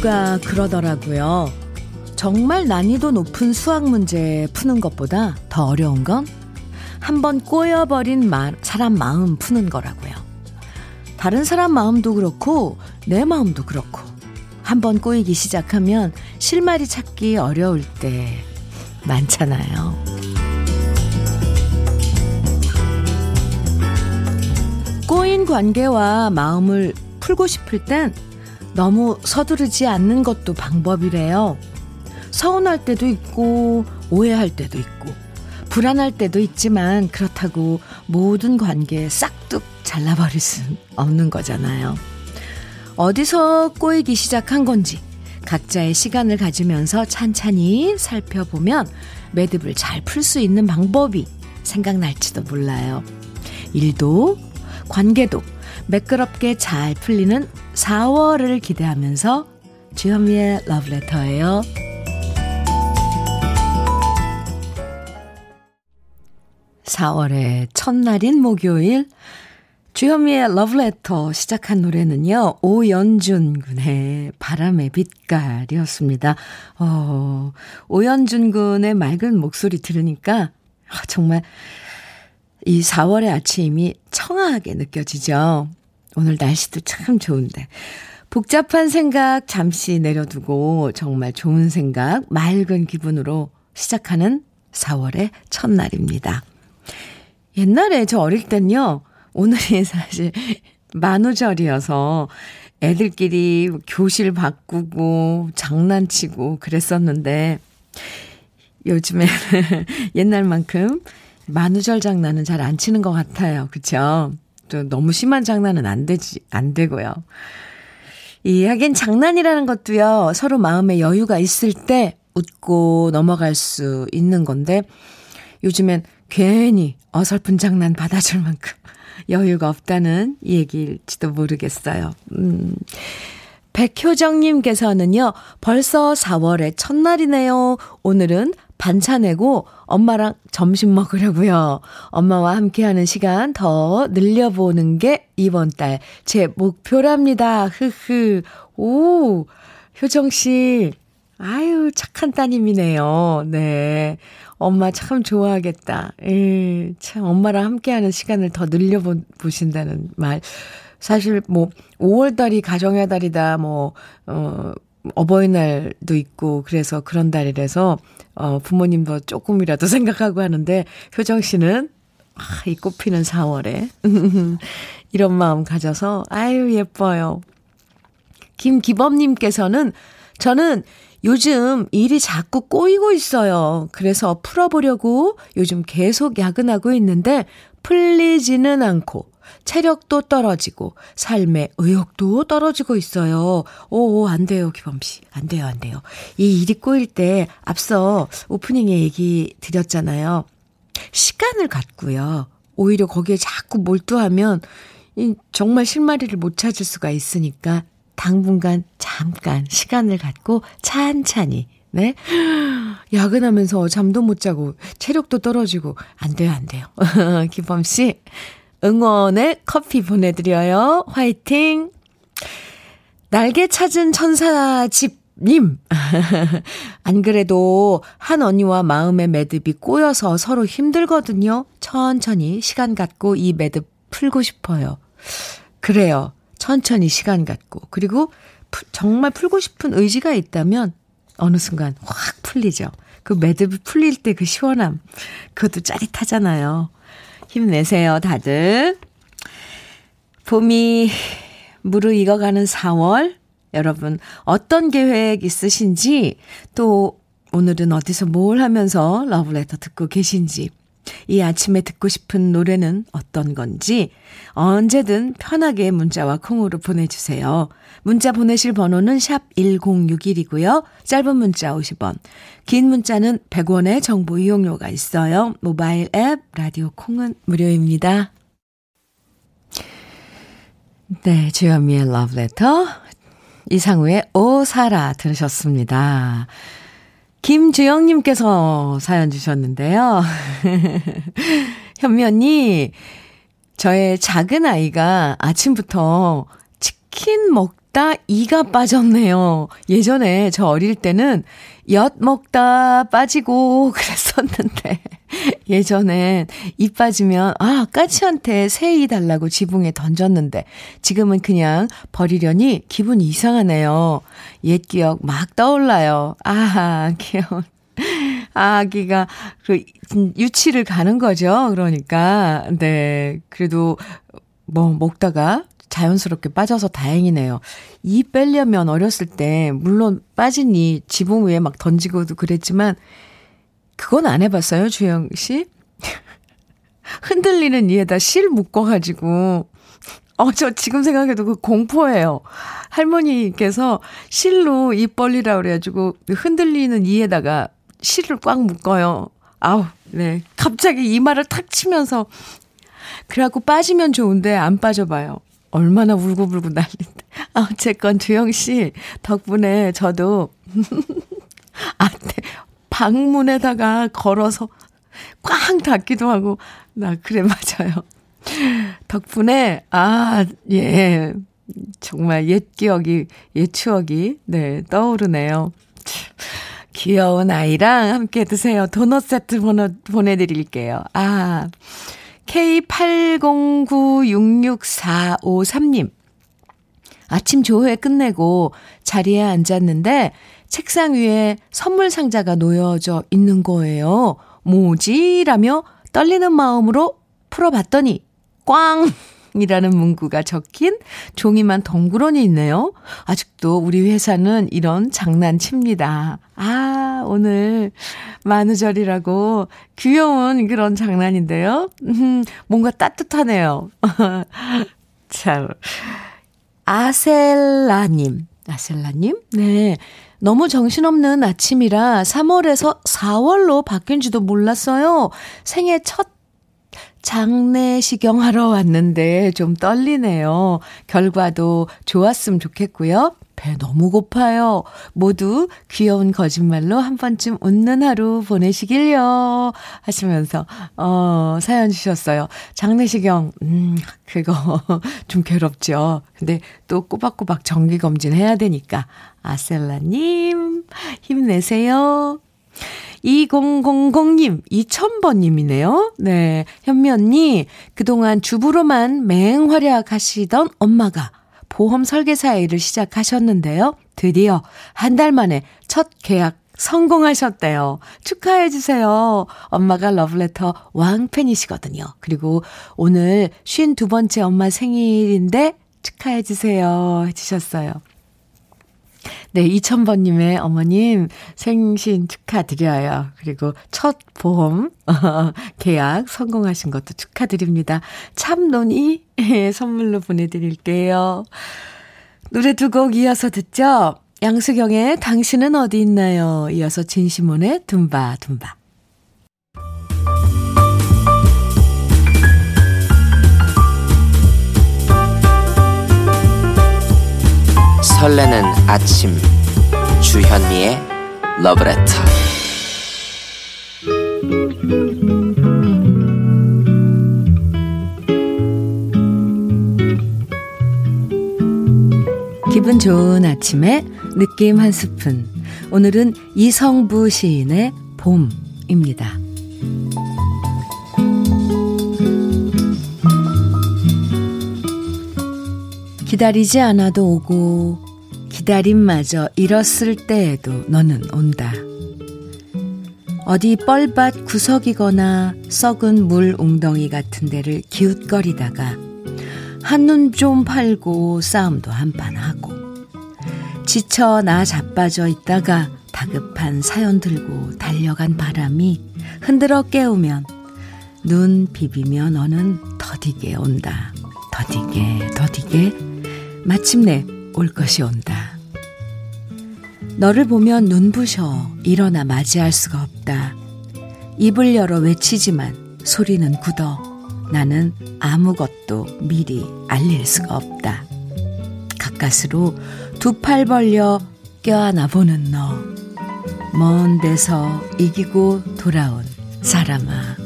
모두가 그러더라고요. 정말 난이도 높은 수학 문제 푸는 것보다 더 어려운 건 한번 꼬여버린 마, 사람 마음 푸는 거라고요. 다른 사람 마음도 그렇고 내 마음도 그렇고 한번 꼬이기 시작하면 실마리 찾기 어려울 때 많잖아요. 꼬인 관계와 마음을 풀고 싶을 땐 너무 서두르지 않는 것도 방법이래요. 서운할 때도 있고, 오해할 때도 있고, 불안할 때도 있지만, 그렇다고 모든 관계에 싹둑 잘라버릴 순 없는 거잖아요. 어디서 꼬이기 시작한 건지, 각자의 시간을 가지면서 찬찬히 살펴보면 매듭을 잘 풀 수 있는 방법이 생각날지도 몰라요. 일도, 관계도 매끄럽게 잘 풀리는 4월을 기대하면서 주현미의 러브레터예요. 4월의 첫날인 목요일 주현미의 러브레터 시작한 노래는요. 오연준 군의 바람의 빛깔이었습니다. 어, 오연준 군의 맑은 목소리 들으니까 아, 정말 이 4월의 아침이 청아하게 느껴지죠. 오늘 날씨도 참 좋은데. 복잡한 생각 잠시 내려두고 정말 좋은 생각, 맑은 기분으로 시작하는 4월의 첫날입니다. 옛날에 저 어릴 땐요, 오늘이 사실 만우절이어서 애들끼리 교실 바꾸고 장난치고 그랬었는데 요즘에는 옛날만큼 만우절 장난은 잘 안 치는 것 같아요. 그쵸? 또 너무 심한 장난은 안 되지, 안 되고요. 이 하긴 장난이라는 것도요, 서로 마음에 여유가 있을 때 웃고 넘어갈 수 있는 건데, 요즘엔 괜히 어설픈 장난 받아줄 만큼 여유가 없다는 얘기일지도 모르겠어요. 음. 백효정님께서는요, 벌써 4월의 첫날이네요. 오늘은 반차 내고 엄마랑 점심 먹으려고요. 엄마와 함께하는 시간 더 늘려보는 게 이번 달 제 목표랍니다. 흐흐. 오, 효정 씨. 아유, 착한 따님이네요. 네. 엄마 참 좋아하겠다. 에, 참 엄마랑 함께하는 시간을 더 늘려보신다는 말. 사실 뭐 5월 달이 가정의 달이다. 뭐 어, 어버이날도 있고 그래서 그런 달이라서 어, 부모님도 조금이라도 생각하고 하는데 효정 씨는 아, 이 꽃피는 4월에 이런 마음 가져서 아유 예뻐요. 김기범님께서는 저는 요즘 일이 자꾸 꼬이고 있어요. 그래서 풀어보려고 요즘 계속 야근하고 있는데 풀리지는 않고 체력도 떨어지고 삶의 의욕도 떨어지고 있어요. 오, 안 돼요, 기범 씨. 안 돼요, 안 돼요. 이 일이 꼬일 때 앞서 오프닝에 얘기 드렸잖아요. 시간을 갖고요. 오히려 거기에 자꾸 몰두하면 정말 실마리를 못 찾을 수가 있으니까 당분간 잠깐 시간을 갖고 찬찬히 네? 야근하면서 잠도 못 자고 체력도 떨어지고 안 돼요, 안 돼요. 기범 씨 응원의 커피 보내드려요. 화이팅! 날개 찾은 천사집 님. 안 그래도 한 언니와 마음의 매듭이 꼬여서 서로 힘들거든요. 천천히 시간 갖고 이 매듭 풀고 싶어요. 그래요. 천천히 시간 갖고. 그리고 정말 풀고 싶은 의지가 있다면 어느 순간 확 풀리죠. 그 매듭이 풀릴 때 그 시원함. 그것도 짜릿하잖아요. 힘내세요, 다들. 봄이 무르익어가는 4월. 여러분, 어떤 계획 있으신지, 또 오늘은 어디서 뭘 하면서 러브레터 듣고 계신지, 이 아침에 듣고 싶은 노래는 어떤 건지 언제든 편하게 문자와 콩으로 보내주세요. 문자 보내실 번호는 샵 1061이고요. 짧은 문자 50원, 긴 문자는 100원의 정보 이용료가 있어요. 모바일 앱, 라디오 콩은 무료입니다. 네, 주현미의 러브레터, 이상우의 오사라 들으셨습니다. 김주영님께서 사연 주셨는데요. 현미 언니, 저의 작은 아이가 아침부터 치킨 먹 먹다 이가 빠졌네요. 예전에 저 어릴 때는 엿 먹다 빠지고 그랬었는데 예전엔 이 빠지면 아 까치한테 새이 달라고 지붕에 던졌는데 지금은 그냥 버리려니 기분이 이상하네요. 옛 기억 막 떠올라요. 아 귀여운 아기가 그 유치를 가는 거죠. 그러니까 네 그래도 뭐 먹다가 자연스럽게 빠져서 다행이네요. 이 빼려면 어렸을 때, 물론 빠진 이 지붕 위에 막 던지고도 그랬지만, 그건 안 해봤어요, 주영 씨? 흔들리는 이에다 실 묶어가지고, 어, 저 지금 생각해도 그 공포예요. 할머니께서 실로 입 벌리라 그래가지고 흔들리는 이에다가 실을 꽉 묶어요. 아우, 네. 갑자기 이마를 탁 치면서 그래갖고 빠지면 좋은데 안 빠져봐요. 얼마나 울고불고 난린데. 아, 어쨌건 주영 씨 덕분에 저도 안 돼. 방문에다가 걸어서 꽝 닫기도 하고 나 그래 맞아요. 덕분에 아, 예. 정말 옛 기억이 옛 추억이 네, 떠오르네요. 귀여운 아이랑 함께 드세요. 도넛 세트 보내, 보내드릴게요. 아, K80966453님. 아침 조회 끝내고 자리에 앉았는데 책상 위에 선물 상자가 놓여져 있는 거예요. 뭐지? 라며 떨리는 마음으로 풀어봤더니 꽝! 이라는 문구가 적힌 종이만 덩그러니 있네요. 아직도 우리 회사는 이런 장난칩니다. 아, 오늘 만우절이라고 귀여운 그런 장난인데요. 음, 뭔가 따뜻하네요. 참. 아셀라님. 아셀라님? 네. 너무 정신없는 아침이라 3월에서 4월로 바뀐지도 몰랐어요. 생애 첫 장례식경 하러 왔는데 좀 떨리네요. 결과도 좋았으면 좋겠고요. 배 너무 고파요. 모두 귀여운 거짓말로 한 번쯤 웃는 하루 보내시길요. 하시면서, 어, 사연 주셨어요. 장례식경, 음, 그거 좀 괴롭죠. 근데 또 꼬박꼬박 정기검진 해야 되니까. 아셀라님, 힘내세요. 2000님, 2000번님이네요. 네. 현미 언니, 그동안 주부로만 맹활약 하시던 엄마가 보험 설계사 일을 시작하셨는데요. 드디어 한 달 만에 첫 계약 성공하셨대요. 축하해주세요. 엄마가 러브레터 왕팬이시거든요. 그리고 오늘 52번째 엄마 생일인데 축하해주세요. 해주셨어요. 네, 2000번님의 어머님 생신 축하드려요. 그리고 첫 보험 계약 성공하신 것도 축하드립니다. 참논이 선물로 보내드릴게요. 노래 두 곡 이어서 듣죠? 양수경의 당신은 어디 있나요? 이어서 진시몬의 둠바 둠바. 설레는 아침. 주현미의 러브레터 기분 좋은 아침에 느낌 한 스푼. 오늘은 이성부 시인의 봄입니다. 기다리지 않아도 오고 기다림마저 잃었을 때에도 너는 온다. 어디 뻘밭 구석이거나 썩은 물 웅덩이 같은 데를 기웃거리다가 한눈 좀 팔고 싸움도 한판 하고 지쳐 나 자빠져 있다가 다급한 사연 들고 달려간 바람이 흔들어 깨우면 눈 비비며 너는 더디게 온다. 더디게 더디게 마침내 올 것이 온다. 너를 보면 눈부셔 일어나 맞이할 수가 없다. 입을 열어 외치지만 소리는 굳어 나는 아무것도 미리 알릴 수가 없다. 가까스로 두 팔 벌려 껴안아 보는 너. 먼 데서 이기고 돌아온 사람아.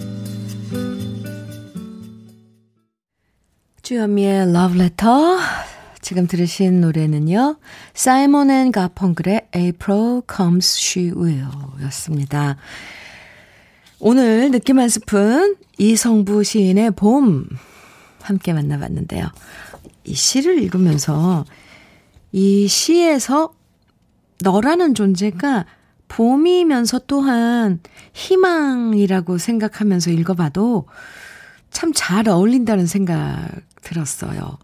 주현미의 러브레터 지금 들으신 노래는요. 사이먼 앤 가펑글의 April Comes She Will 였습니다. 오늘 느낌 한 스푼 이성부 시인의 봄 함께 만나봤는데요. 이 시를 읽으면서 이 시에서 너라는 존재가 봄이면서 또한 희망이라고 생각하면서 읽어봐도 참 잘 어울린다는 생각 들었어요.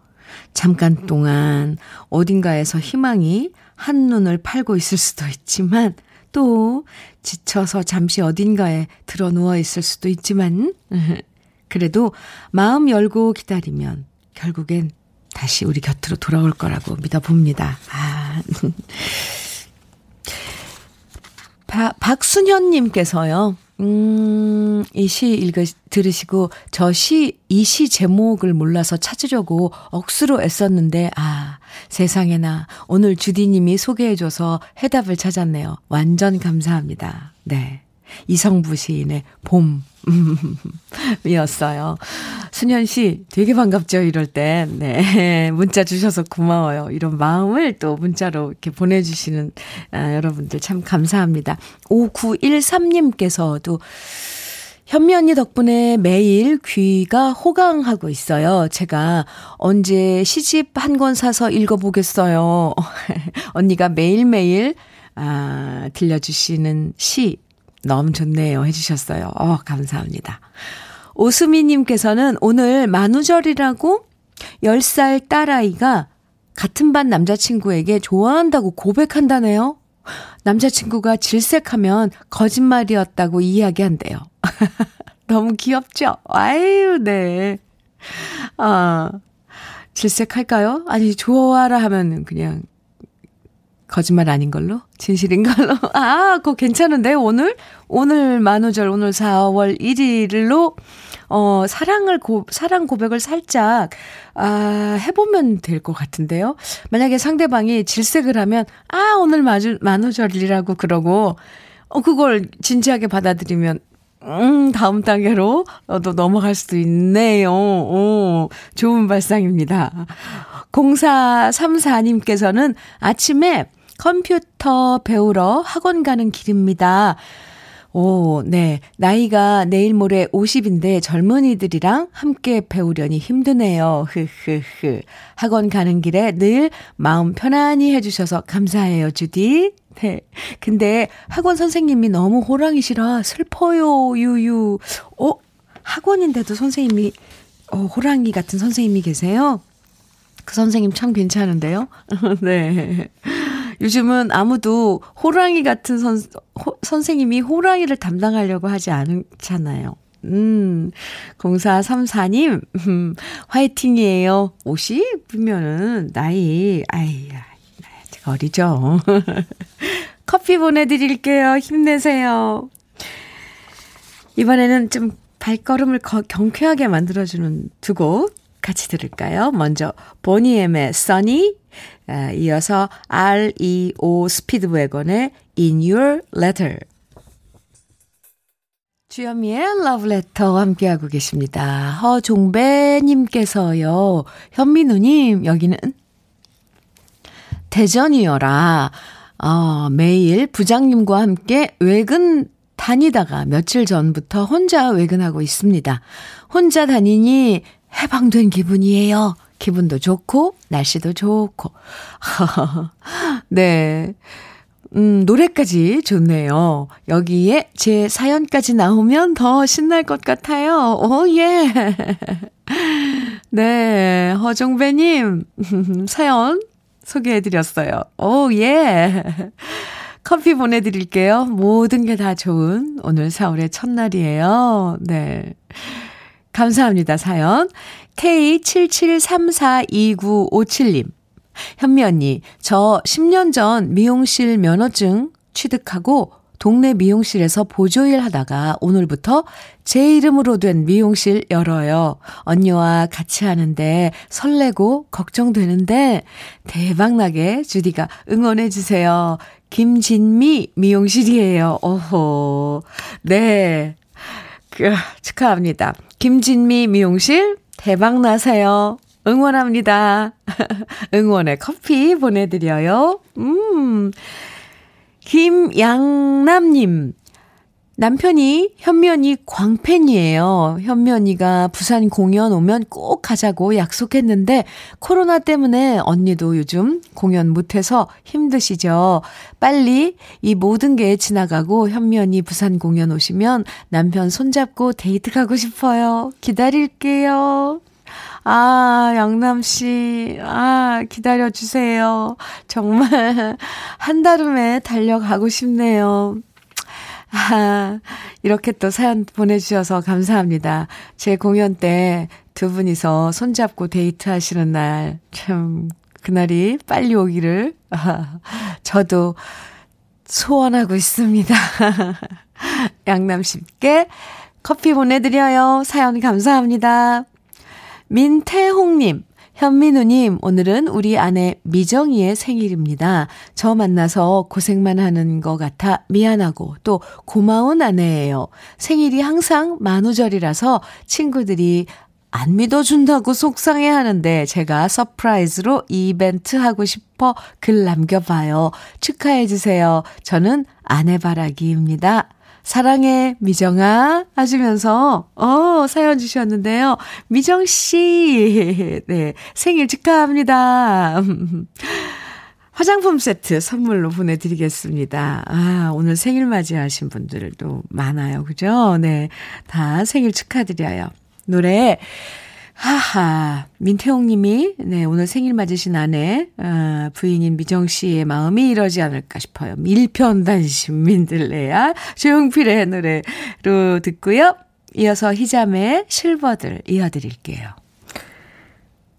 잠깐 동안 어딘가에서 희망이 한눈을 팔고 있을 수도 있지만 또 지쳐서 잠시 어딘가에 들어 누워 있을 수도 있지만 그래도 마음 열고 기다리면 결국엔 다시 우리 곁으로 돌아올 거라고 믿어봅니다. 아. 바, 박순현님께서요, 음, 이 시 읽으, 들으시고, 저 시, 이 시 제목을 몰라서 찾으려고 억수로 애썼는데, 아, 세상에나, 오늘 주디님이 소개해줘서 해답을 찾았네요. 완전 감사합니다. 네. 이성부 시인의 봄. 이었어요. 순현 씨, 되게 반갑죠, 이럴 때. 네. 문자 주셔서 고마워요. 이런 마음을 또 문자로 이렇게 보내주시는, 아, 여러분들 참 감사합니다. 5913님께서도 현미 언니 덕분에 매일 귀가 호강하고 있어요. 제가 언제 시집 한 권 사서 읽어보겠어요. 언니가 매일매일, 아, 들려주시는 시, 너무 좋네요. 해주셨어요. 어, 감사합니다. 오수미님께서는 오늘 만우절이라고 10살 딸아이가 같은 반 남자친구에게 좋아한다고 고백한다네요. 남자친구가 질색하면 거짓말이었다고 이야기한대요. 너무 귀엽죠? 아유, 네. 아, 질색할까요? 아니, 좋아라 하면 그냥 거짓말 아닌 걸로? 진실인 걸로? 아, 그거 괜찮은데, 오늘? 오늘 만우절, 오늘 4월 1일로, 어, 사랑을 고, 사랑 고백을 살짝, 아, 해보면 될 것 같은데요. 만약에 상대방이 질색을 하면, 아, 오늘 마주, 만우절이라고 그러고, 어, 그걸 진지하게 받아들이면, 음, 다음 단계로 또 넘어갈 수도 있네요. 오, 좋은 발상입니다. 0434님께서는 아침에 컴퓨터 배우러 학원 가는 길입니다. 오, 네. 나이가 내일 모레 50인데 젊은이들이랑 함께 배우려니 힘드네요. 흐흐흐. 학원 가는 길에 늘 마음 편안히 해주셔서 감사해요, 주디. 네. 근데 학원 선생님이 너무 호랑이시라 슬퍼요, 유유. 어? 학원인데도 선생님이, 어, 호랑이 같은 선생님이 계세요? 그 선생님 참 괜찮은데요? 네. 요즘은 아무도 호랑이 같은 선, 호, 선생님이 호랑이를 담당하려고 하지 않잖아요. 음, 0434님, 음, 화이팅이에요. 50이면은, 나이, 아이, 아직 어리죠. 커피 보내드릴게요. 힘내세요. 이번에는 좀 발걸음을 거, 경쾌하게 만들어주는 두 곡 같이 들을까요? 먼저, 보니엠의 써니, 아, 이어서 REO 스피드웨건의 In Your Letter. 주현미의 Letter 함께하고 계십니다. 허종배님께서요, 현미누님, 여기는 대전이어라. 어, 매일 부장님과 함께 외근 다니다가 며칠 전부터 혼자 외근하고 있습니다. 혼자 다니니 해방된 기분이에요. 기분도 좋고, 날씨도 좋고. 네. 음, 노래까지 좋네요. 여기에 제 사연까지 나오면 더 신날 것 같아요. 오, 예. 네. 허종배님, 사연 소개해드렸어요. 오, 예. 커피 보내드릴게요. 모든 게 다 좋은 오늘 4월의 첫날이에요. 네. 감사합니다, 사연. K77342957님. 현미 언니, 저 10년 전 미용실 면허증 취득하고 동네 미용실에서 보조일 하다가 오늘부터 제 이름으로 된 미용실 열어요. 언니와 같이 하는데 설레고 걱정되는데 대박나게 주디가 응원해주세요. 김진미 미용실이에요. 오호. 네. 그, 축하합니다. 김진미 미용실 대박 나세요. 응원합니다. 응원의 커피 보내드려요. 음. 김양남님. 남편이 현면이 광팬이에요. 현면이가 부산 공연 오면 꼭 가자고 약속했는데 코로나 때문에 언니도 요즘 공연 못해서 힘드시죠. 빨리 이 모든 게 지나가고 현면이 부산 공연 오시면 남편 손잡고 데이트 가고 싶어요. 기다릴게요. 아, 양남 씨. 아, 기다려 주세요. 정말, 한달음에 달려가고 싶네요. 아, 이렇게 또 사연 보내주셔서 감사합니다. 제 공연 때 두 분이서 손잡고 데이트 하시는 날, 참, 그날이 빨리 오기를, 아, 저도 소원하고 있습니다. 양남씨께 커피 보내드려요. 사연 감사합니다. 민태홍님, 현민우님, 오늘은 우리 아내 미정이의 생일입니다. 저 만나서 고생만 하는 것 같아 미안하고 또 고마운 아내예요. 생일이 항상 만우절이라서 친구들이 안 믿어준다고 속상해 하는데 제가 surprise로 이벤트 하고 싶어 글 남겨봐요. 축하해주세요. 저는 아내바라기입니다. 사랑해, 미정아. 하시면서, 어, 사연 주셨는데요. 미정씨, 네, 생일 축하합니다. 화장품 세트 선물로 보내드리겠습니다. 아, 오늘 생일 맞이하신 분들도 많아요. 그죠? 네. 다 생일 축하드려요. 노래, 하하, 민태홍 님이, 네, 오늘 생일 맞으신 아내, 아, 부인인 미정 씨의 마음이 이러지 않을까 싶어요. 밀편단심 민들레야, 조용필의 노래로 듣고요. 이어서 희잠의 실버들 이어드릴게요.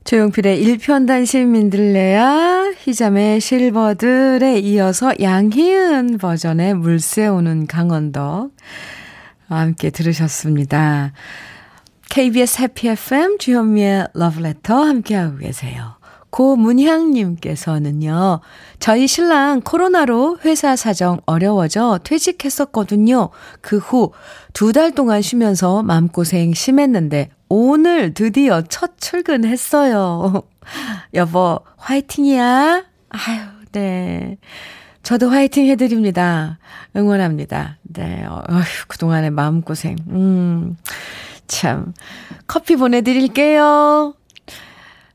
조용필의 일편단심 민들레야, 희잠의 실버들에 이어서 양희은 버전의 물새 오는 강원도 함께 들으셨습니다. KBS 해피 FM 주현미의 러브레터 함께하고 계세요. 고문향님께서는요, 저희 신랑 코로나로 회사 사정 어려워져 퇴직했었거든요. 그 후 두 달 동안 쉬면서 마음고생 심했는데, 오늘 드디어 첫 출근했어요. 여보, 화이팅이야. 아유, 네. 저도 화이팅 해드립니다. 응원합니다. 네. 어휴, 그동안의 마음고생. 음. 참. 커피 보내드릴게요.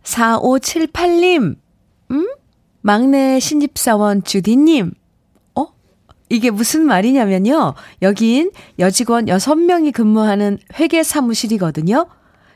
4578님, 음? 막내 신입사원 주디님, 어? 이게 무슨 말이냐면요. 여긴 여직원 6명이 근무하는 회계 사무실이거든요.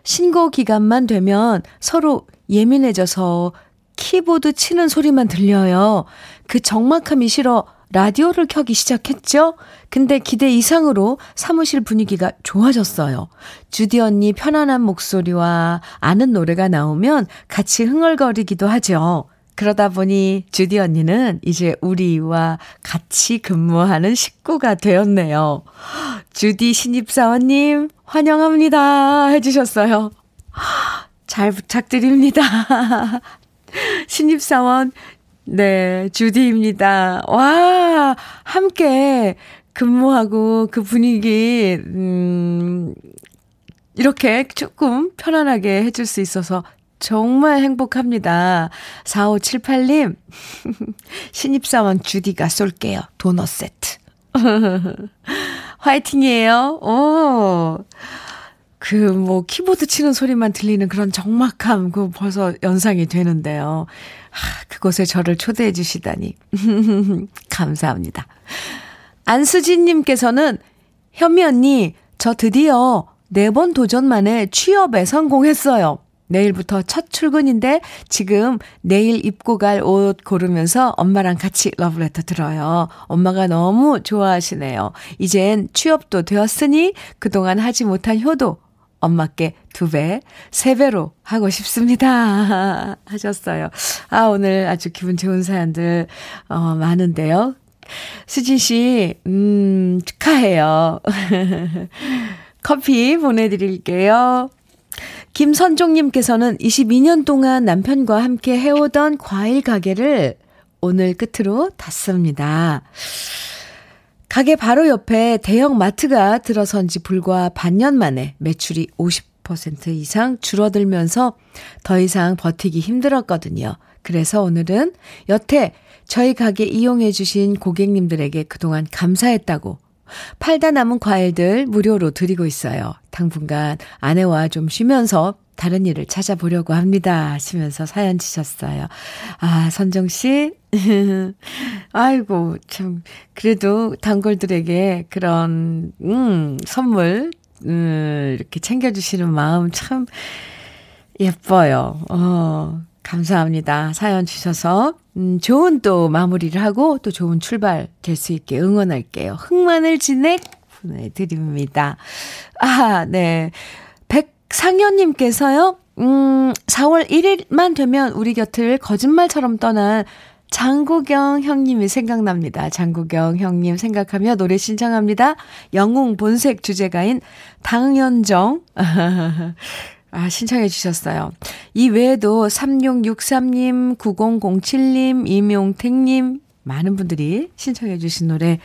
신고 기간만 되면 서로 예민해져서 키보드 치는 소리만 들려요. 그 적막함이 싫어 라디오를 켜기 시작했죠? 근데 기대 이상으로 사무실 분위기가 좋아졌어요. 주디 언니 편안한 목소리와 아는 노래가 나오면 같이 흥얼거리기도 하죠. 그러다 보니 주디 언니는 이제 우리와 같이 근무하는 식구가 되었네요. 주디 신입사원님, 환영합니다. 해주셨어요. 잘 부탁드립니다. 신입사원 네, 주디입니다. 와, 함께 근무하고 그 분위기, 음, 이렇게 조금 편안하게 해줄 수 있어서 정말 행복합니다. 4578님, 신입사원 주디가 쏠게요. 도넛 세트. 화이팅이에요. 오. 그, 뭐, 키보드 치는 소리만 들리는 그런 적막함, 그 벌써 연상이 되는데요. 하, 그곳에 저를 초대해 주시다니. 감사합니다. 안수진님께서는, 현미 언니, 저 드디어 네 번 도전 만에 취업에 성공했어요. 내일부터 첫 출근인데 지금 내일 입고 갈 옷 고르면서 엄마랑 같이 러브레터 들어요. 엄마가 너무 좋아하시네요. 이젠 취업도 되었으니 그동안 하지 못한 효도 엄마께 두 배, 세 배로 하고 싶습니다. 하셨어요. 아, 오늘 아주 기분 좋은 사연들, 어, 많은데요. 수진 씨, 음, 축하해요. 커피 보내드릴게요. 김선종님께서는 22년 동안 남편과 함께 해오던 과일 가게를 오늘 끝으로 닫습니다. 가게 바로 옆에 대형 마트가 들어선 지 불과 반년 만에 매출이 40% 이상 줄어들면서 더 이상 버티기 힘들었거든요. 그래서 오늘은 여태 저희 가게 이용해주신 고객님들에게 그동안 감사했다고 팔다 남은 과일들 무료로 드리고 있어요. 당분간 아내와 좀 쉬면서 다른 일을 찾아보려고 합니다. 하시면서 사연 주셨어요. 아, 선정 씨. 아이고, 참, 그래도 단골들에게 그런, 음, 선물, 음, 이렇게 챙겨주시는 마음 참 예뻐요. 어, 감사합니다. 사연 주셔서. 음, 좋은 또 마무리를 하고 또 좋은 출발 될 수 있게 응원할게요. 흑마늘 진액 보내드립니다. 아, 네. 상현님께서요, 음, 4월 1일만 되면 우리 곁을 거짓말처럼 떠난 장구경 형님이 생각납니다. 장구경 형님 생각하며 노래 신청합니다. 영웅 본색 주제가인 당연정. 아, 신청해 주셨어요. 이 외에도 3663님, 9007님, 임용택님, 많은 분들이 신청해 주신 노래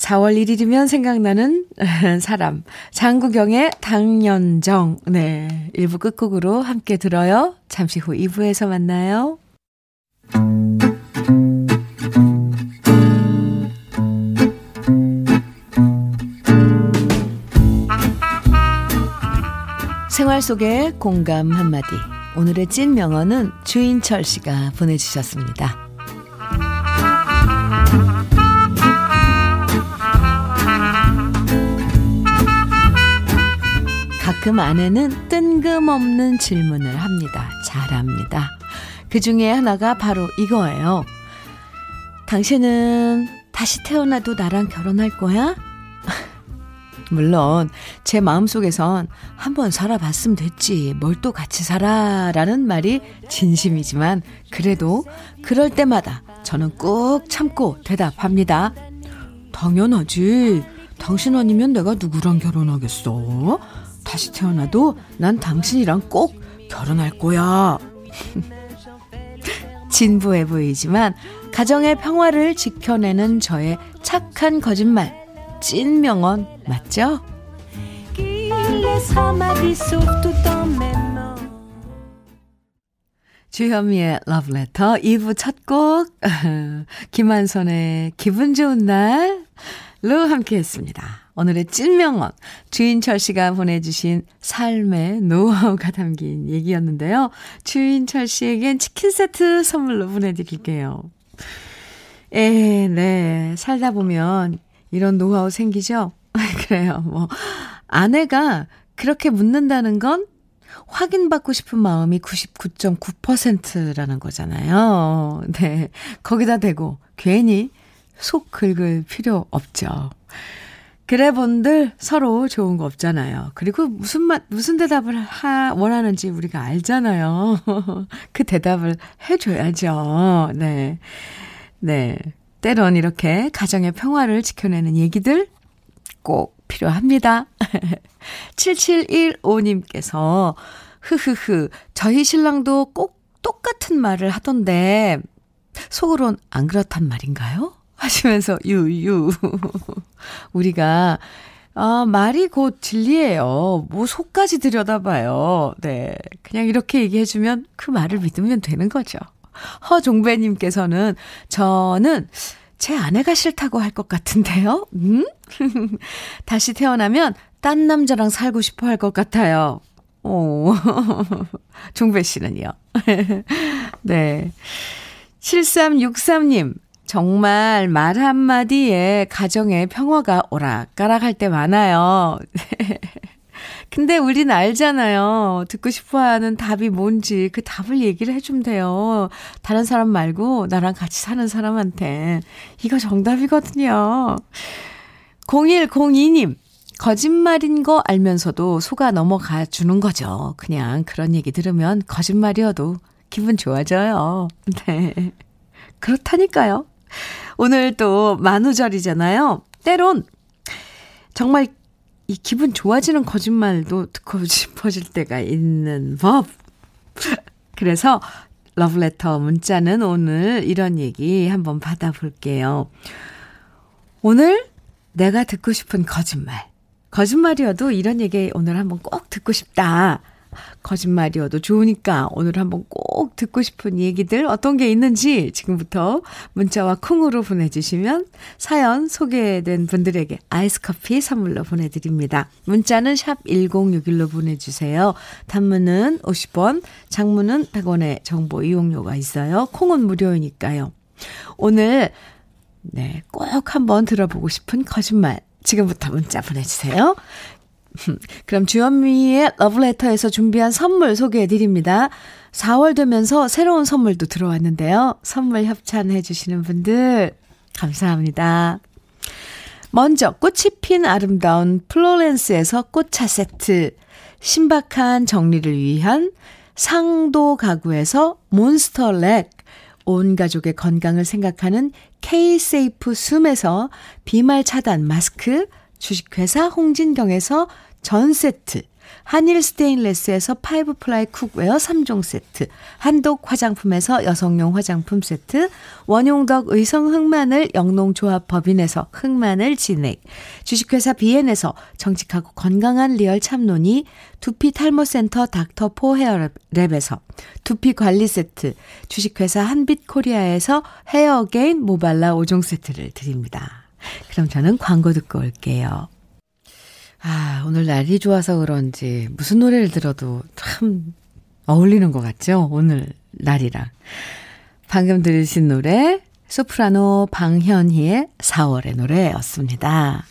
4월 1일이면 생각나는 사람. 장구경의 당연정. 네. 1부 끝곡으로 함께 들어요. 잠시 후 2부에서 만나요. 생활 속의 공감 한마디. 오늘의 찐 명언은 주인철 씨가 보내주셨습니다. 가끔 아내는 뜬금없는 질문을 합니다. 잘합니다. 그 중에 하나가 바로 이거예요. 당신은 다시 태어나도 나랑 결혼할 거야? 물론 제 마음속에선 한번 살아봤으면 됐지 뭘 또 같이 살아라는 말이 진심이지만 그래도 그럴 때마다 저는 꾹 참고 대답합니다. 당연하지. 당신 아니면 내가 누구랑 결혼하겠어? 다시 태어나도 난 당신이랑 꼭 결혼할 거야. 진부해 보이지만 가정의 평화를 지켜내는 저의 착한 거짓말, 찐 명언 맞죠? 주현미의 러브레터 2부 첫 곡 김한선의 기분 좋은 날 로 함께 했습니다. 오늘의 찐명언, 주인철 씨가 보내주신 삶의 노하우가 담긴 얘기였는데요. 주인철 씨에겐 치킨 세트 선물로 보내드릴게요. 에, 네. 살다 보면 이런 노하우 생기죠? 그래요. 뭐, 아내가 그렇게 묻는다는 건 확인받고 싶은 마음이 99.9%라는 거잖아요. 네. 거기다 대고 괜히 속 긁을 필요 없죠. 그래 본들 서로 좋은 거 없잖아요. 그리고 무슨 맛, 무슨 대답을 하, 원하는지 우리가 알잖아요. 그 대답을 해줘야죠. 네. 네. 때론 이렇게 가정의 평화를 지켜내는 얘기들 꼭 필요합니다. 7715님께서, 흐흐흐, 저희 신랑도 꼭 똑같은 말을 하던데, 속으론 안 그렇단 말인가요? 하시면서 유유. 우리가 아, 말이 곧 진리예요. 뭐 속까지 들여다봐요. 네. 그냥 이렇게 얘기해 주면 그 말을 믿으면 되는 거죠. 허종배 님께서는 저는 제 아내가 싫다고 할 것 같은데요. 음? 다시 태어나면 딴 남자랑 살고 싶어 할 것 같아요. 오. 종배 씨는요. 네. 7363님. 정말 말 한마디에 가정의 평화가 오락가락할 때 많아요. 근데 우린 알잖아요. 듣고 싶어 하는 답이 뭔지 그 답을 얘기를 해주면 돼요. 다른 사람 말고 나랑 같이 사는 사람한테. 이거 정답이거든요. 0102님. 거짓말인 거 알면서도 속아 넘어가 주는 거죠. 그냥 그런 얘기 들으면 거짓말이어도 기분 좋아져요. 네. 그렇다니까요. 오늘 또 만우절이잖아요. 때론 정말 이 기분 좋아지는 거짓말도 듣고 싶어질 때가 있는 법. 그래서 러브레터 문자는 오늘 이런 얘기 한번 받아볼게요. 오늘 내가 듣고 싶은 거짓말. 거짓말이어도 이런 얘기 오늘 한번 꼭 듣고 싶다. 거짓말이어도 좋으니까 오늘 한번 꼭 듣고 싶은 얘기들 어떤 게 있는지 지금부터 문자와 콩으로 보내주시면 사연 소개된 분들에게 아이스 커피 선물로 보내드립니다. 문자는 샵 1061로 보내주세요. 단문은 50원, 장문은 100원의 정보 이용료가 있어요. 콩은 무료이니까요. 오늘 네, 꼭 한번 들어보고 싶은 거짓말 지금부터 문자 보내주세요. 그럼 주현미의 러브레터에서 준비한 선물 소개해 드립니다. 4월 되면서 새로운 선물도 들어왔는데요. 선물 협찬해 주시는 분들 감사합니다. 먼저 꽃이 핀 아름다운 플로렌스에서 꽃차 세트, 신박한 정리를 위한 상도 가구에서 몬스터렉, 온 가족의 건강을 생각하는 K-세이프 숨에서 비말 차단 마스크, 주식회사 홍진경에서 전 세트, 한일 스테인레스에서 파이브 플라이 쿡웨어 3종 세트, 한독 화장품에서 여성용 화장품 세트, 원용덕 의성 흑마늘 영농조합 법인에서 흑마늘 진액, 주식회사 비엔에서 정직하고 건강한 리얼 참논이, 두피 탈모센터 닥터포 헤어랩에서 두피 관리 세트, 주식회사 한빛 코리아에서 헤어게인 모발라 5종 세트를 드립니다. 그럼 저는 광고 듣고 올게요. 아, 오늘 날이 좋아서 그런지 무슨 노래를 들어도 참 어울리는 것 같죠? 오늘 날이랑. 방금 들으신 노래, 소프라노 방현희의 4월의 노래였습니다.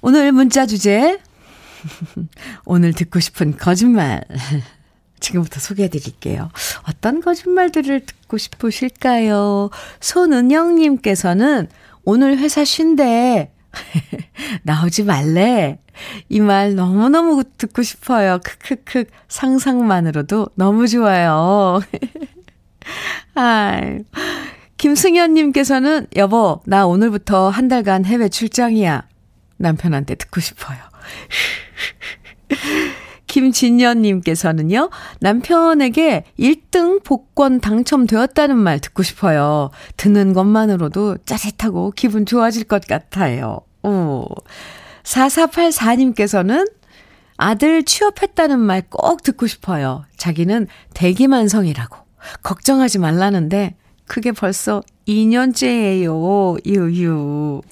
오늘 문자 주제, 오늘 듣고 싶은 거짓말. 지금부터 소개해 드릴게요. 어떤 거짓말들을 듣고 싶으실까요? 손은영님께서는 오늘 회사 쉰데 나오지 말래. 이 말 너무너무 듣고 싶어요. 크크크. 상상만으로도 너무 좋아요. 아 김승현님께서는 여보, 나 오늘부터 한 달간 해외 출장이야. 남편한테 듣고 싶어요. 김진년님께서는요, 남편에게 1등 복권 당첨되었다는 말 듣고 싶어요. 듣는 것만으로도 짜릿하고 기분 좋아질 것 같아요. 오. 4484님께서는 아들 취업했다는 말 꼭 듣고 싶어요. 자기는 대기만성이라고. 걱정하지 말라는데, 그게 벌써 2년째예요. 유유.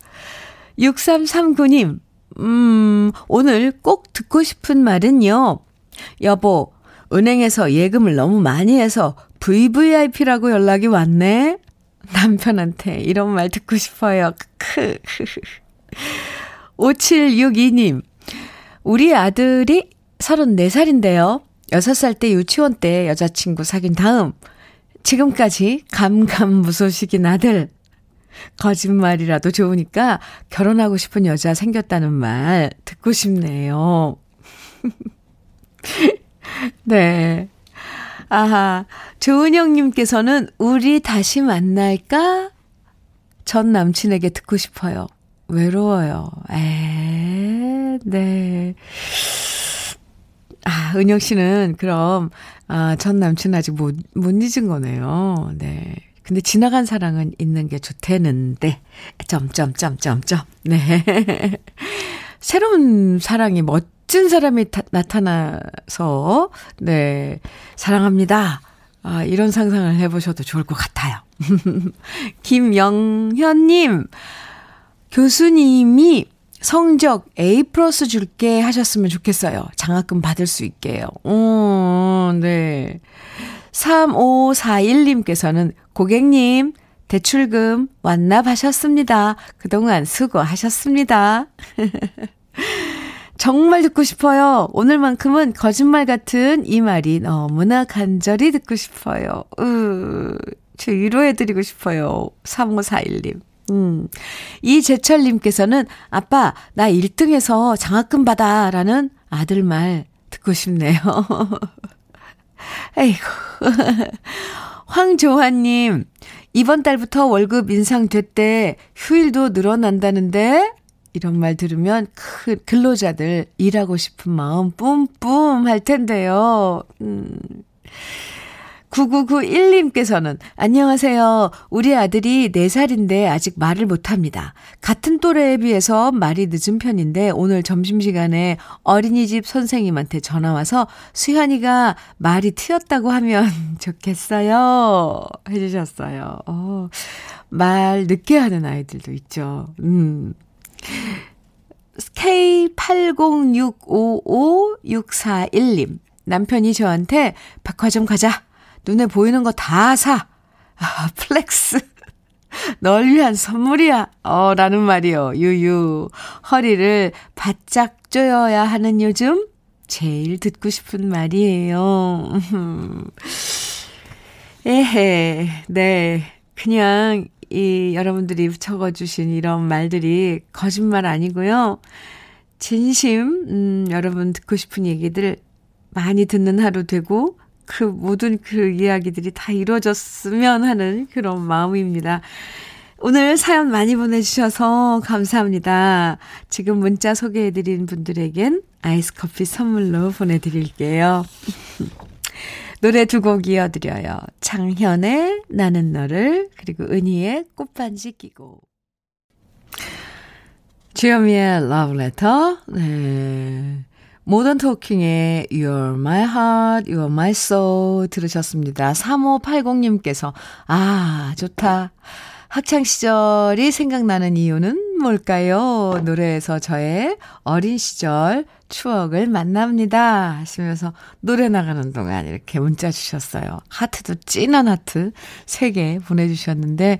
6339님, 음, 오늘 꼭 듣고 싶은 말은요. 여보, 은행에서 예금을 너무 많이 해서 VVIP라고 연락이 왔네? 남편한테 이런 말 듣고 싶어요. 크 5762님, 우리 아들이 34살인데요. 6살 때 유치원 때 여자친구 사귄 다음, 지금까지 감감무소식인 아들, 거짓말이라도 좋으니까 결혼하고 싶은 여자 생겼다는 말 듣고 싶네요. 네. 아하, 조은영님께서는 우리 다시 만날까? 전 남친에게 듣고 싶어요. 외로워요. 에, 네. 아, 은영 씨는 그럼, 아, 전 남친 아직 못, 못 잊은 거네요. 네. 근데 지나간 사랑은 있는 게 좋대는데, 점점점점점. 네. 새로운 사랑이 멋진 사람이 타, 나타나서, 네. 사랑합니다. 아, 이런 상상을 해보셔도 좋을 것 같아요. 김영현님, 교수님이 성적 A 플러스 줄게 하셨으면 좋겠어요. 장학금 받을 수 있게요. 오, 네. 3541님께서는 고객님, 대출금 완납하셨습니다. 그동안 수고하셨습니다. 정말 듣고 싶어요. 오늘만큼은 거짓말 같은 이 말이 너무나 간절히 듣고 싶어요. 으, 저 위로해드리고 싶어요. 3541님. 음. 이재철님께서는 아빠, 나 1등해서 장학금 받아. 라는 아들 말 듣고 싶네요. 에이구. 황조환님, 이번 달부터 월급 인상됐대. 휴일도 늘어난다는데? 이런 말 들으면 그 근로자들 일하고 싶은 마음 뿜뿜 할 텐데요. 음. 9991님께서는 안녕하세요. 우리 아들이 4살인데 아직 말을 못합니다. 같은 또래에 비해서 말이 늦은 편인데 오늘 점심시간에 어린이집 선생님한테 전화와서 수현이가 말이 트였다고 하면 좋겠어요. 해주셨어요. 어, 말 늦게 하는 아이들도 있죠. 음. K80655641님. 남편이 저한테 백화점 가자. 눈에 보이는 거 다 사. 아, flex. 널 위한 선물이야. 어, 라는 말이요. 유유. 허리를 바짝 조여야 하는 요즘 제일 듣고 싶은 말이에요. 에헤, 네. 그냥 이 여러분들이 적어주신 이런 말들이 거짓말 아니고요. 진심, 음, 여러분 듣고 싶은 얘기들 많이 듣는 하루 되고, 그 모든 그 이야기들이 다 이루어졌으면 하는 그런 마음입니다. 오늘 사연 많이 보내주셔서 감사합니다. 지금 문자 소개해드린 분들에겐 아이스 커피 선물로 보내드릴게요. 노래 두 곡 이어드려요. 장현의 나는 너를 그리고 은희의 꽃반지 끼고 주현미의 러브레터 네. 모던 토킹의 You're My Heart, You're My Soul 들으셨습니다. 3580님께서 아 좋다. 학창시절이 생각나는 이유는 뭘까요? 노래에서 저의 어린 시절 추억을 만납니다. 하시면서 노래 나가는 동안 이렇게 문자 주셨어요. 하트도 찐한 하트 3개 보내주셨는데,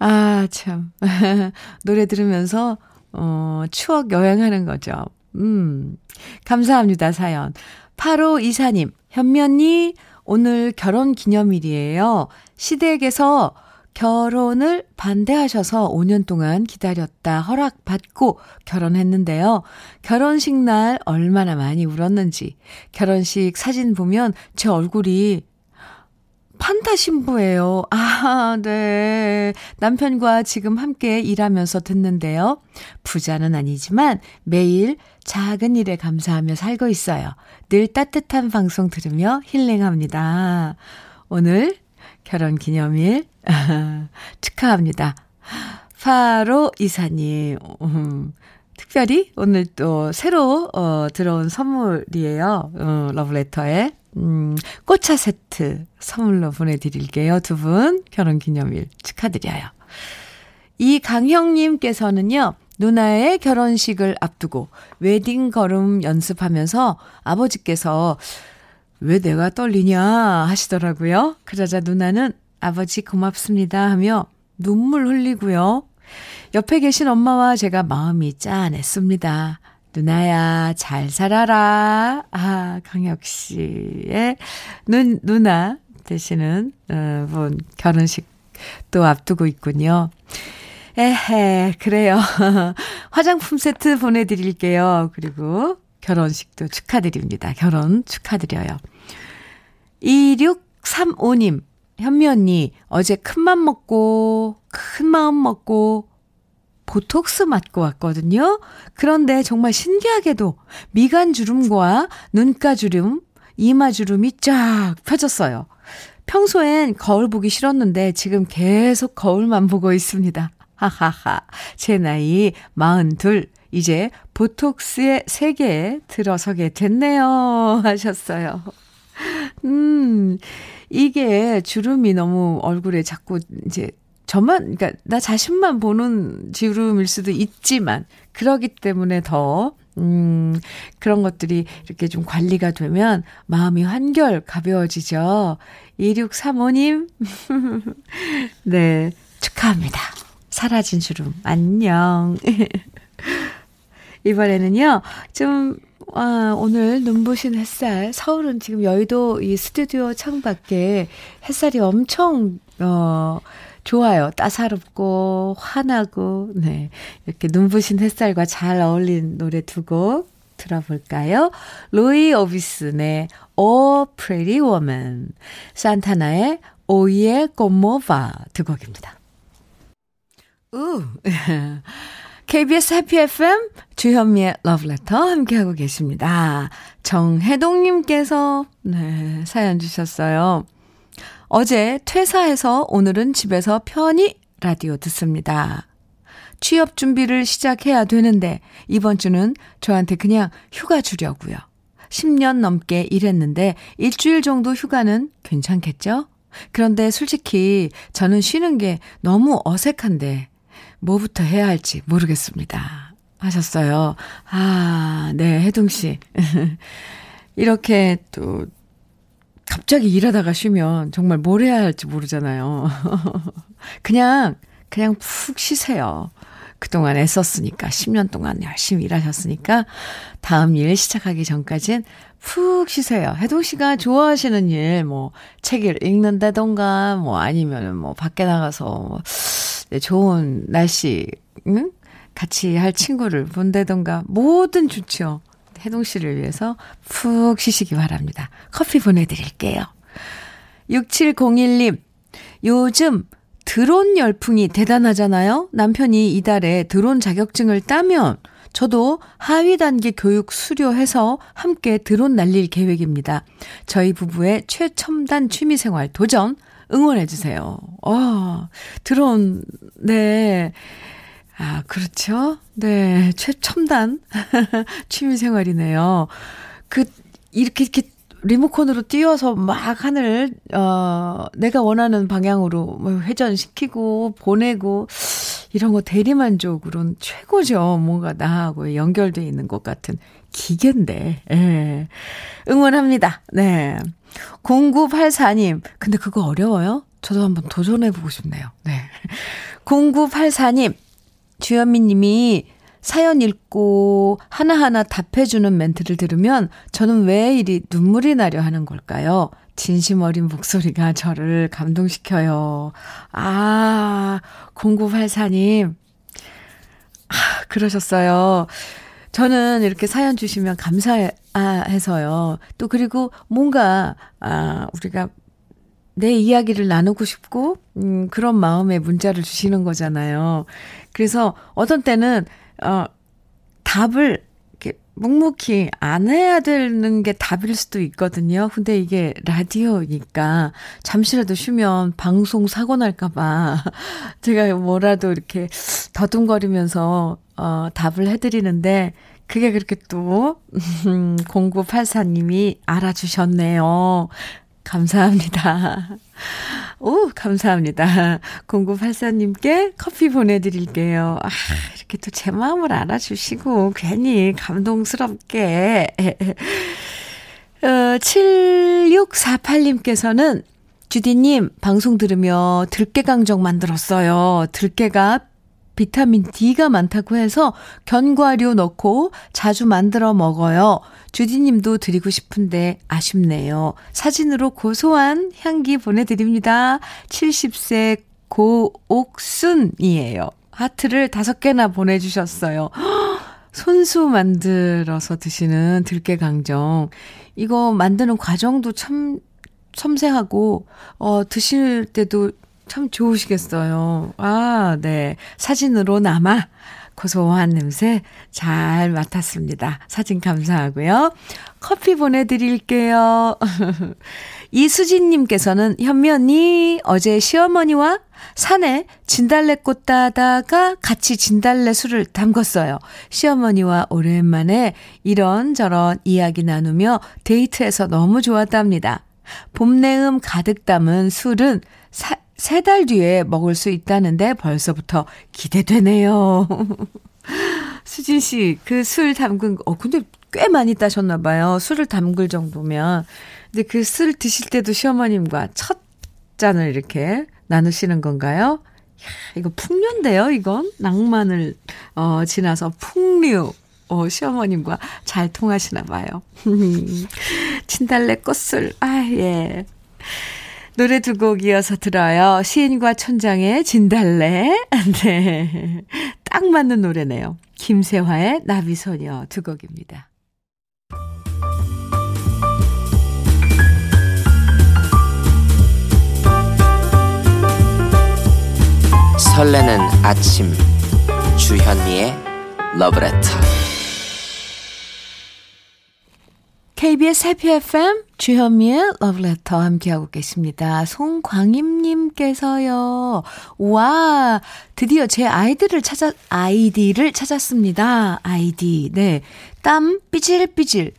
아, 참. 노래 들으면서, 어, 추억 여행하는 거죠. 음, 감사합니다, 사연. 8호 이사님, 현면이 오늘 결혼 기념일이에요. 시댁에서 결혼을 반대하셔서 5년 동안 기다렸다 허락받고 결혼했는데요. 결혼식 날 얼마나 많이 울었는지 결혼식 사진 보면 제 얼굴이 판타 신부예요. 아, 네. 남편과 지금 함께 일하면서 듣는데요. 부자는 아니지만 매일 작은 일에 감사하며 살고 있어요. 늘 따뜻한 방송 들으며 힐링합니다. 오늘 결혼 기념일 축하합니다. 파로 이사님, 음, 특별히 오늘 또 새로 어, 들어온 선물이에요. 어, 러브레터에 음, 꽃차 세트 선물로 보내드릴게요. 두 분 결혼 기념일 축하드려요. 이 강형님께서는요, 누나의 결혼식을 앞두고 웨딩 걸음 연습하면서 아버지께서 왜 내가 떨리냐 하시더라고요. 그러자 누나는 아버지 고맙습니다 하며 눈물 흘리고요. 옆에 계신 엄마와 제가 마음이 짠했습니다. 누나야, 잘 살아라. 아, 강혁 씨의 눈, 누나 되시는, 어, 분 결혼식 또 앞두고 있군요. 에헤, 그래요. 화장품 세트 보내드릴게요. 그리고 결혼식도 축하드립니다. 결혼 축하드려요. 2635님, 현미 언니, 어제 큰 맘 먹고, 큰 마음 먹고, 보톡스 맞고 왔거든요. 그런데 정말 신기하게도 미간 주름과 눈가 주름, 이마 주름이 쫙 펴졌어요. 평소엔 거울 보기 싫었는데 지금 계속 거울만 보고 있습니다. 하하하. 제 나이 42. 이제 보톡스의 세계에 들어서게 됐네요. 하셨어요. 음, 이게 주름이 너무 얼굴에 자꾸 이제 저만, 그러니까 나 자신만 보는 주름일 수도 있지만, 그러기 때문에 더, 음, 그런 것들이 이렇게 좀 관리가 되면 마음이 한결 가벼워지죠. 2635님, 네, 축하합니다. 사라진 주름, 안녕. 이번에는요, 좀, 아, 오늘 눈부신 햇살, 서울은 지금 여의도 이 스튜디오 창밖에 햇살이 엄청, 어, 좋아요. 따사롭고, 환하고, 네. 이렇게 눈부신 햇살과 잘 어울린 노래 두곡 들어볼까요? 로이 오비슨의 Oh Pretty Woman, 산타나의 오이에 꼬모바 두 곡입니다. 우! KBS 해피 FM 주현미의 러브레터 함께하고 계십니다. 정혜동님께서 네, 사연 주셨어요. 어제 퇴사해서 오늘은 집에서 편히 라디오 듣습니다. 취업 준비를 시작해야 되는데 이번 주는 저한테 그냥 휴가 주려고요. 10년 넘게 일했는데 일주일 정도 휴가는 괜찮겠죠? 그런데 솔직히 저는 쉬는 게 너무 어색한데 뭐부터 해야 할지 모르겠습니다. 하셨어요. 아, 네, 혜동 씨. 이렇게 또 갑자기 일하다가 쉬면 정말 뭘 해야 할지 모르잖아요. 그냥 그냥 푹 쉬세요. 그동안 애썼으니까, 10년 동안 열심히 일하셨으니까, 다음 일 시작하기 전까진 푹 쉬세요. 혜동 씨가 좋아하시는 일, 뭐, 책을 읽는다던가, 뭐, 아니면 뭐, 밖에 나가서, 뭐, 네, 좋은 날씨, 응? 같이 할 친구를 본다던가, 뭐든 좋죠. 혜동 씨를 위해서 푹 쉬시기 바랍니다. 커피 보내드릴게요. 6701님, 요즘 드론 열풍이 대단하잖아요? 남편이 이달에 드론 자격증을 따면 저도 하위 단계 교육 수료해서 함께 드론 날릴 계획입니다. 저희 부부의 최첨단 취미생활 도전 응원해주세요. 어, 드론, 네. 아, 그렇죠. 네. 최첨단 취미 생활이네요. 그, 이렇게, 이렇게 리모컨으로 띄워서 막 하늘, 어, 내가 원하는 방향으로 뭐 회전시키고, 보내고, 이런 거 대리만족으로는 최고죠. 뭔가 나하고 연결돼 있는 것 같은 기계인데, 예. 응원합니다. 네. 0984님, 근데 그거 어려워요? 저도 한번 도전해보고 싶네요. 네. 0984님, 주현미 님이 사연 읽고 하나하나 답해주는 멘트를 들으면 저는 왜 이리 눈물이 나려 하는 걸까요? 진심 어린 목소리가 저를 감동시켜요. 아, 0984님. 아, 그러셨어요. 저는 이렇게 사연 주시면 감사해서요. 또 그리고 뭔가, 아, 우리가 내 이야기를 나누고 싶고, 음, 그런 마음에 문자를 주시는 거잖아요. 그래서 어떤 때는, 어, 답을 이렇게 묵묵히 안 해야 되는 게 답일 수도 있거든요. 근데 이게 라디오니까 잠시라도 쉬면 방송 사고 날까봐 제가 뭐라도 이렇게 더듬거리면서, 어, 답을 해드리는데, 그게 그렇게 또, 음, 0984님이 알아주셨네요. 감사합니다. 오, 감사합니다. 0984님께 커피 보내드릴게요. 아, 이렇게 또 제 마음을 알아주시고, 괜히 감동스럽게. 어, 7648님께서는 주디님, 방송 들으며 들깨강정 만들었어요. 들깨가 비타민 D가 많다고 해서 견과류 넣고 자주 만들어 먹어요. 주디님도 드리고 싶은데 아쉽네요. 사진으로 고소한 향기 보내드립니다. 70세 고옥순이에요. 하트를 다섯 개나 보내주셨어요. 손수 만들어서 드시는 들깨강정. 이거 만드는 과정도 참 섬세하고, 어, 드실 때도 참 좋으시겠어요. 아, 네. 사진으로 남아 고소한 냄새 잘 맡았습니다. 사진 감사하고요. 커피 보내드릴게요. 이수진님께서는 현미 언니 어제 시어머니와 산에 진달래꽃 따다가 같이 진달래 술을 담궜어요. 시어머니와 오랜만에 이런저런 이야기 나누며 데이트해서 너무 좋았답니다. 봄내음 가득 담은 술은 사, 세 달 뒤에 먹을 수 있다는데 벌써부터 기대되네요. 수진 씨, 그 술 담근, 어, 근데 꽤 많이 따셨나봐요. 술을 담글 정도면. 근데 그 술 드실 때도 시어머님과 첫 잔을 이렇게 나누시는 건가요? 야, 이거 풍류인데요, 이건? 낭만을, 어, 지나서 풍류. 어, 시어머님과 잘 통하시나 봐요. 진달래 꽃술, 아, 예. 노래 두 곡 이어서 들어요. 시인과 천장의 진달래. 네. 딱 맞는 노래네요. 김세화의 나비소녀 두 곡입니다. 설레는 아침 주현미의 러브레터 KBS 해피 FM 주현미의 러브레터 함께하고 계십니다. 송광임님께서요. 와, 드디어 제 아이들을 찾아, 아이디를 찾았습니다. 아이디. 네. 땀 삐질삐질.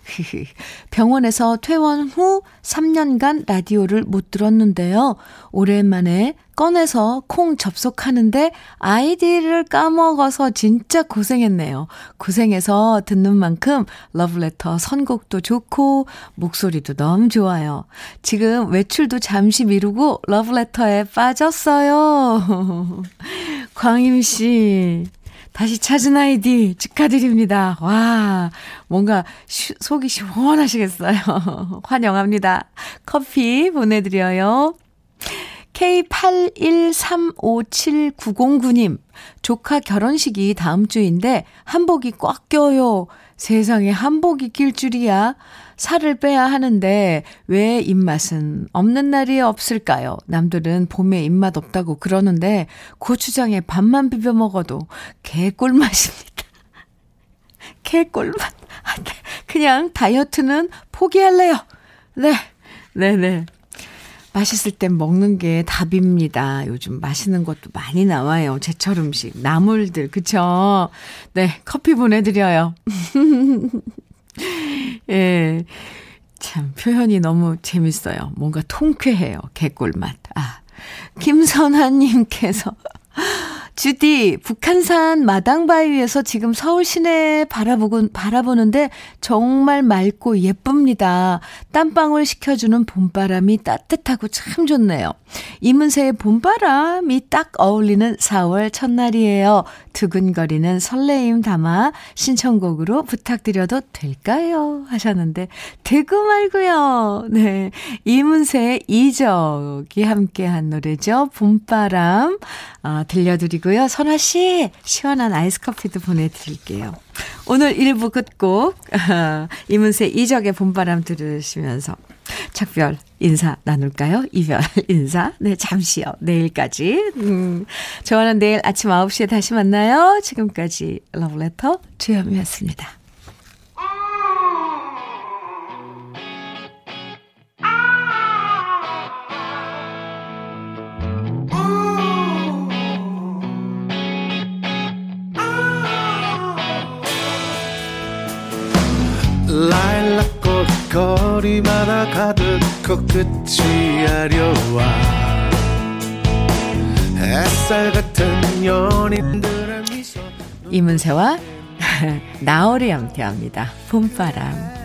병원에서 퇴원 후 3년간 라디오를 못 들었는데요. 오랜만에 꺼내서 콩 접속하는데 아이디를 까먹어서 진짜 고생했네요. 고생해서 듣는 만큼 러브레터 선곡도 좋고 목소리도 너무 좋아요. 지금 외출도 잠시 미루고 러브레터에 빠졌어요. 광임 씨. 다시 찾은 아이디 축하드립니다. 와, 뭔가 시, 속이 시원하시겠어요. 환영합니다. 커피 보내드려요. K81357909님, 조카 결혼식이 다음 주인데 한복이 꽉 껴요. 세상에 한복이 낄 줄이야. 살을 빼야 하는데 왜 입맛은 없는 날이 없을까요? 남들은 봄에 입맛 없다고 그러는데 고추장에 밥만 비벼 먹어도 개꿀맛입니다. 개꿀맛. 그냥 다이어트는 포기할래요. 네. 네네. 네. 맛있을 땐 먹는 게 답입니다. 요즘 맛있는 것도 많이 나와요. 제철 음식, 나물들, 그쵸? 네, 커피 보내드려요. 예. 참, 표현이 너무 재밌어요. 뭔가 통쾌해요. 개꿀맛. 아. 김선아님께서 주디, 북한산 마당바위에서 지금 서울 시내 바라보고, 바라보는데 정말 맑고 예쁩니다. 땀방울 식혀주는 봄바람이 따뜻하고 참 좋네요. 이문세의 봄바람이 딱 어울리는 4월 첫날이에요. 두근거리는 설레임 담아 신청곡으로 부탁드려도 될까요? 하셨는데, 되고 말고요. 네. 이문세의 이적이 함께한 노래죠. 봄바람. 어, 들려드리고요. 선아 씨, 시원한 아이스 커피도 보내드릴게요. 오늘 1부 끝곡, 이문세 이적의 봄바람 들으시면서 작별 인사 나눌까요? 이별 인사. 네, 잠시요. 내일까지. 음, 저는 내일 아침 9시에 다시 만나요. 지금까지 러브레터 주현미였습니다. 거리마다 가득 코끝이 아려와 햇살 같은 연인들의 미소 이문세와 나얼이 함께합니다. 봄바람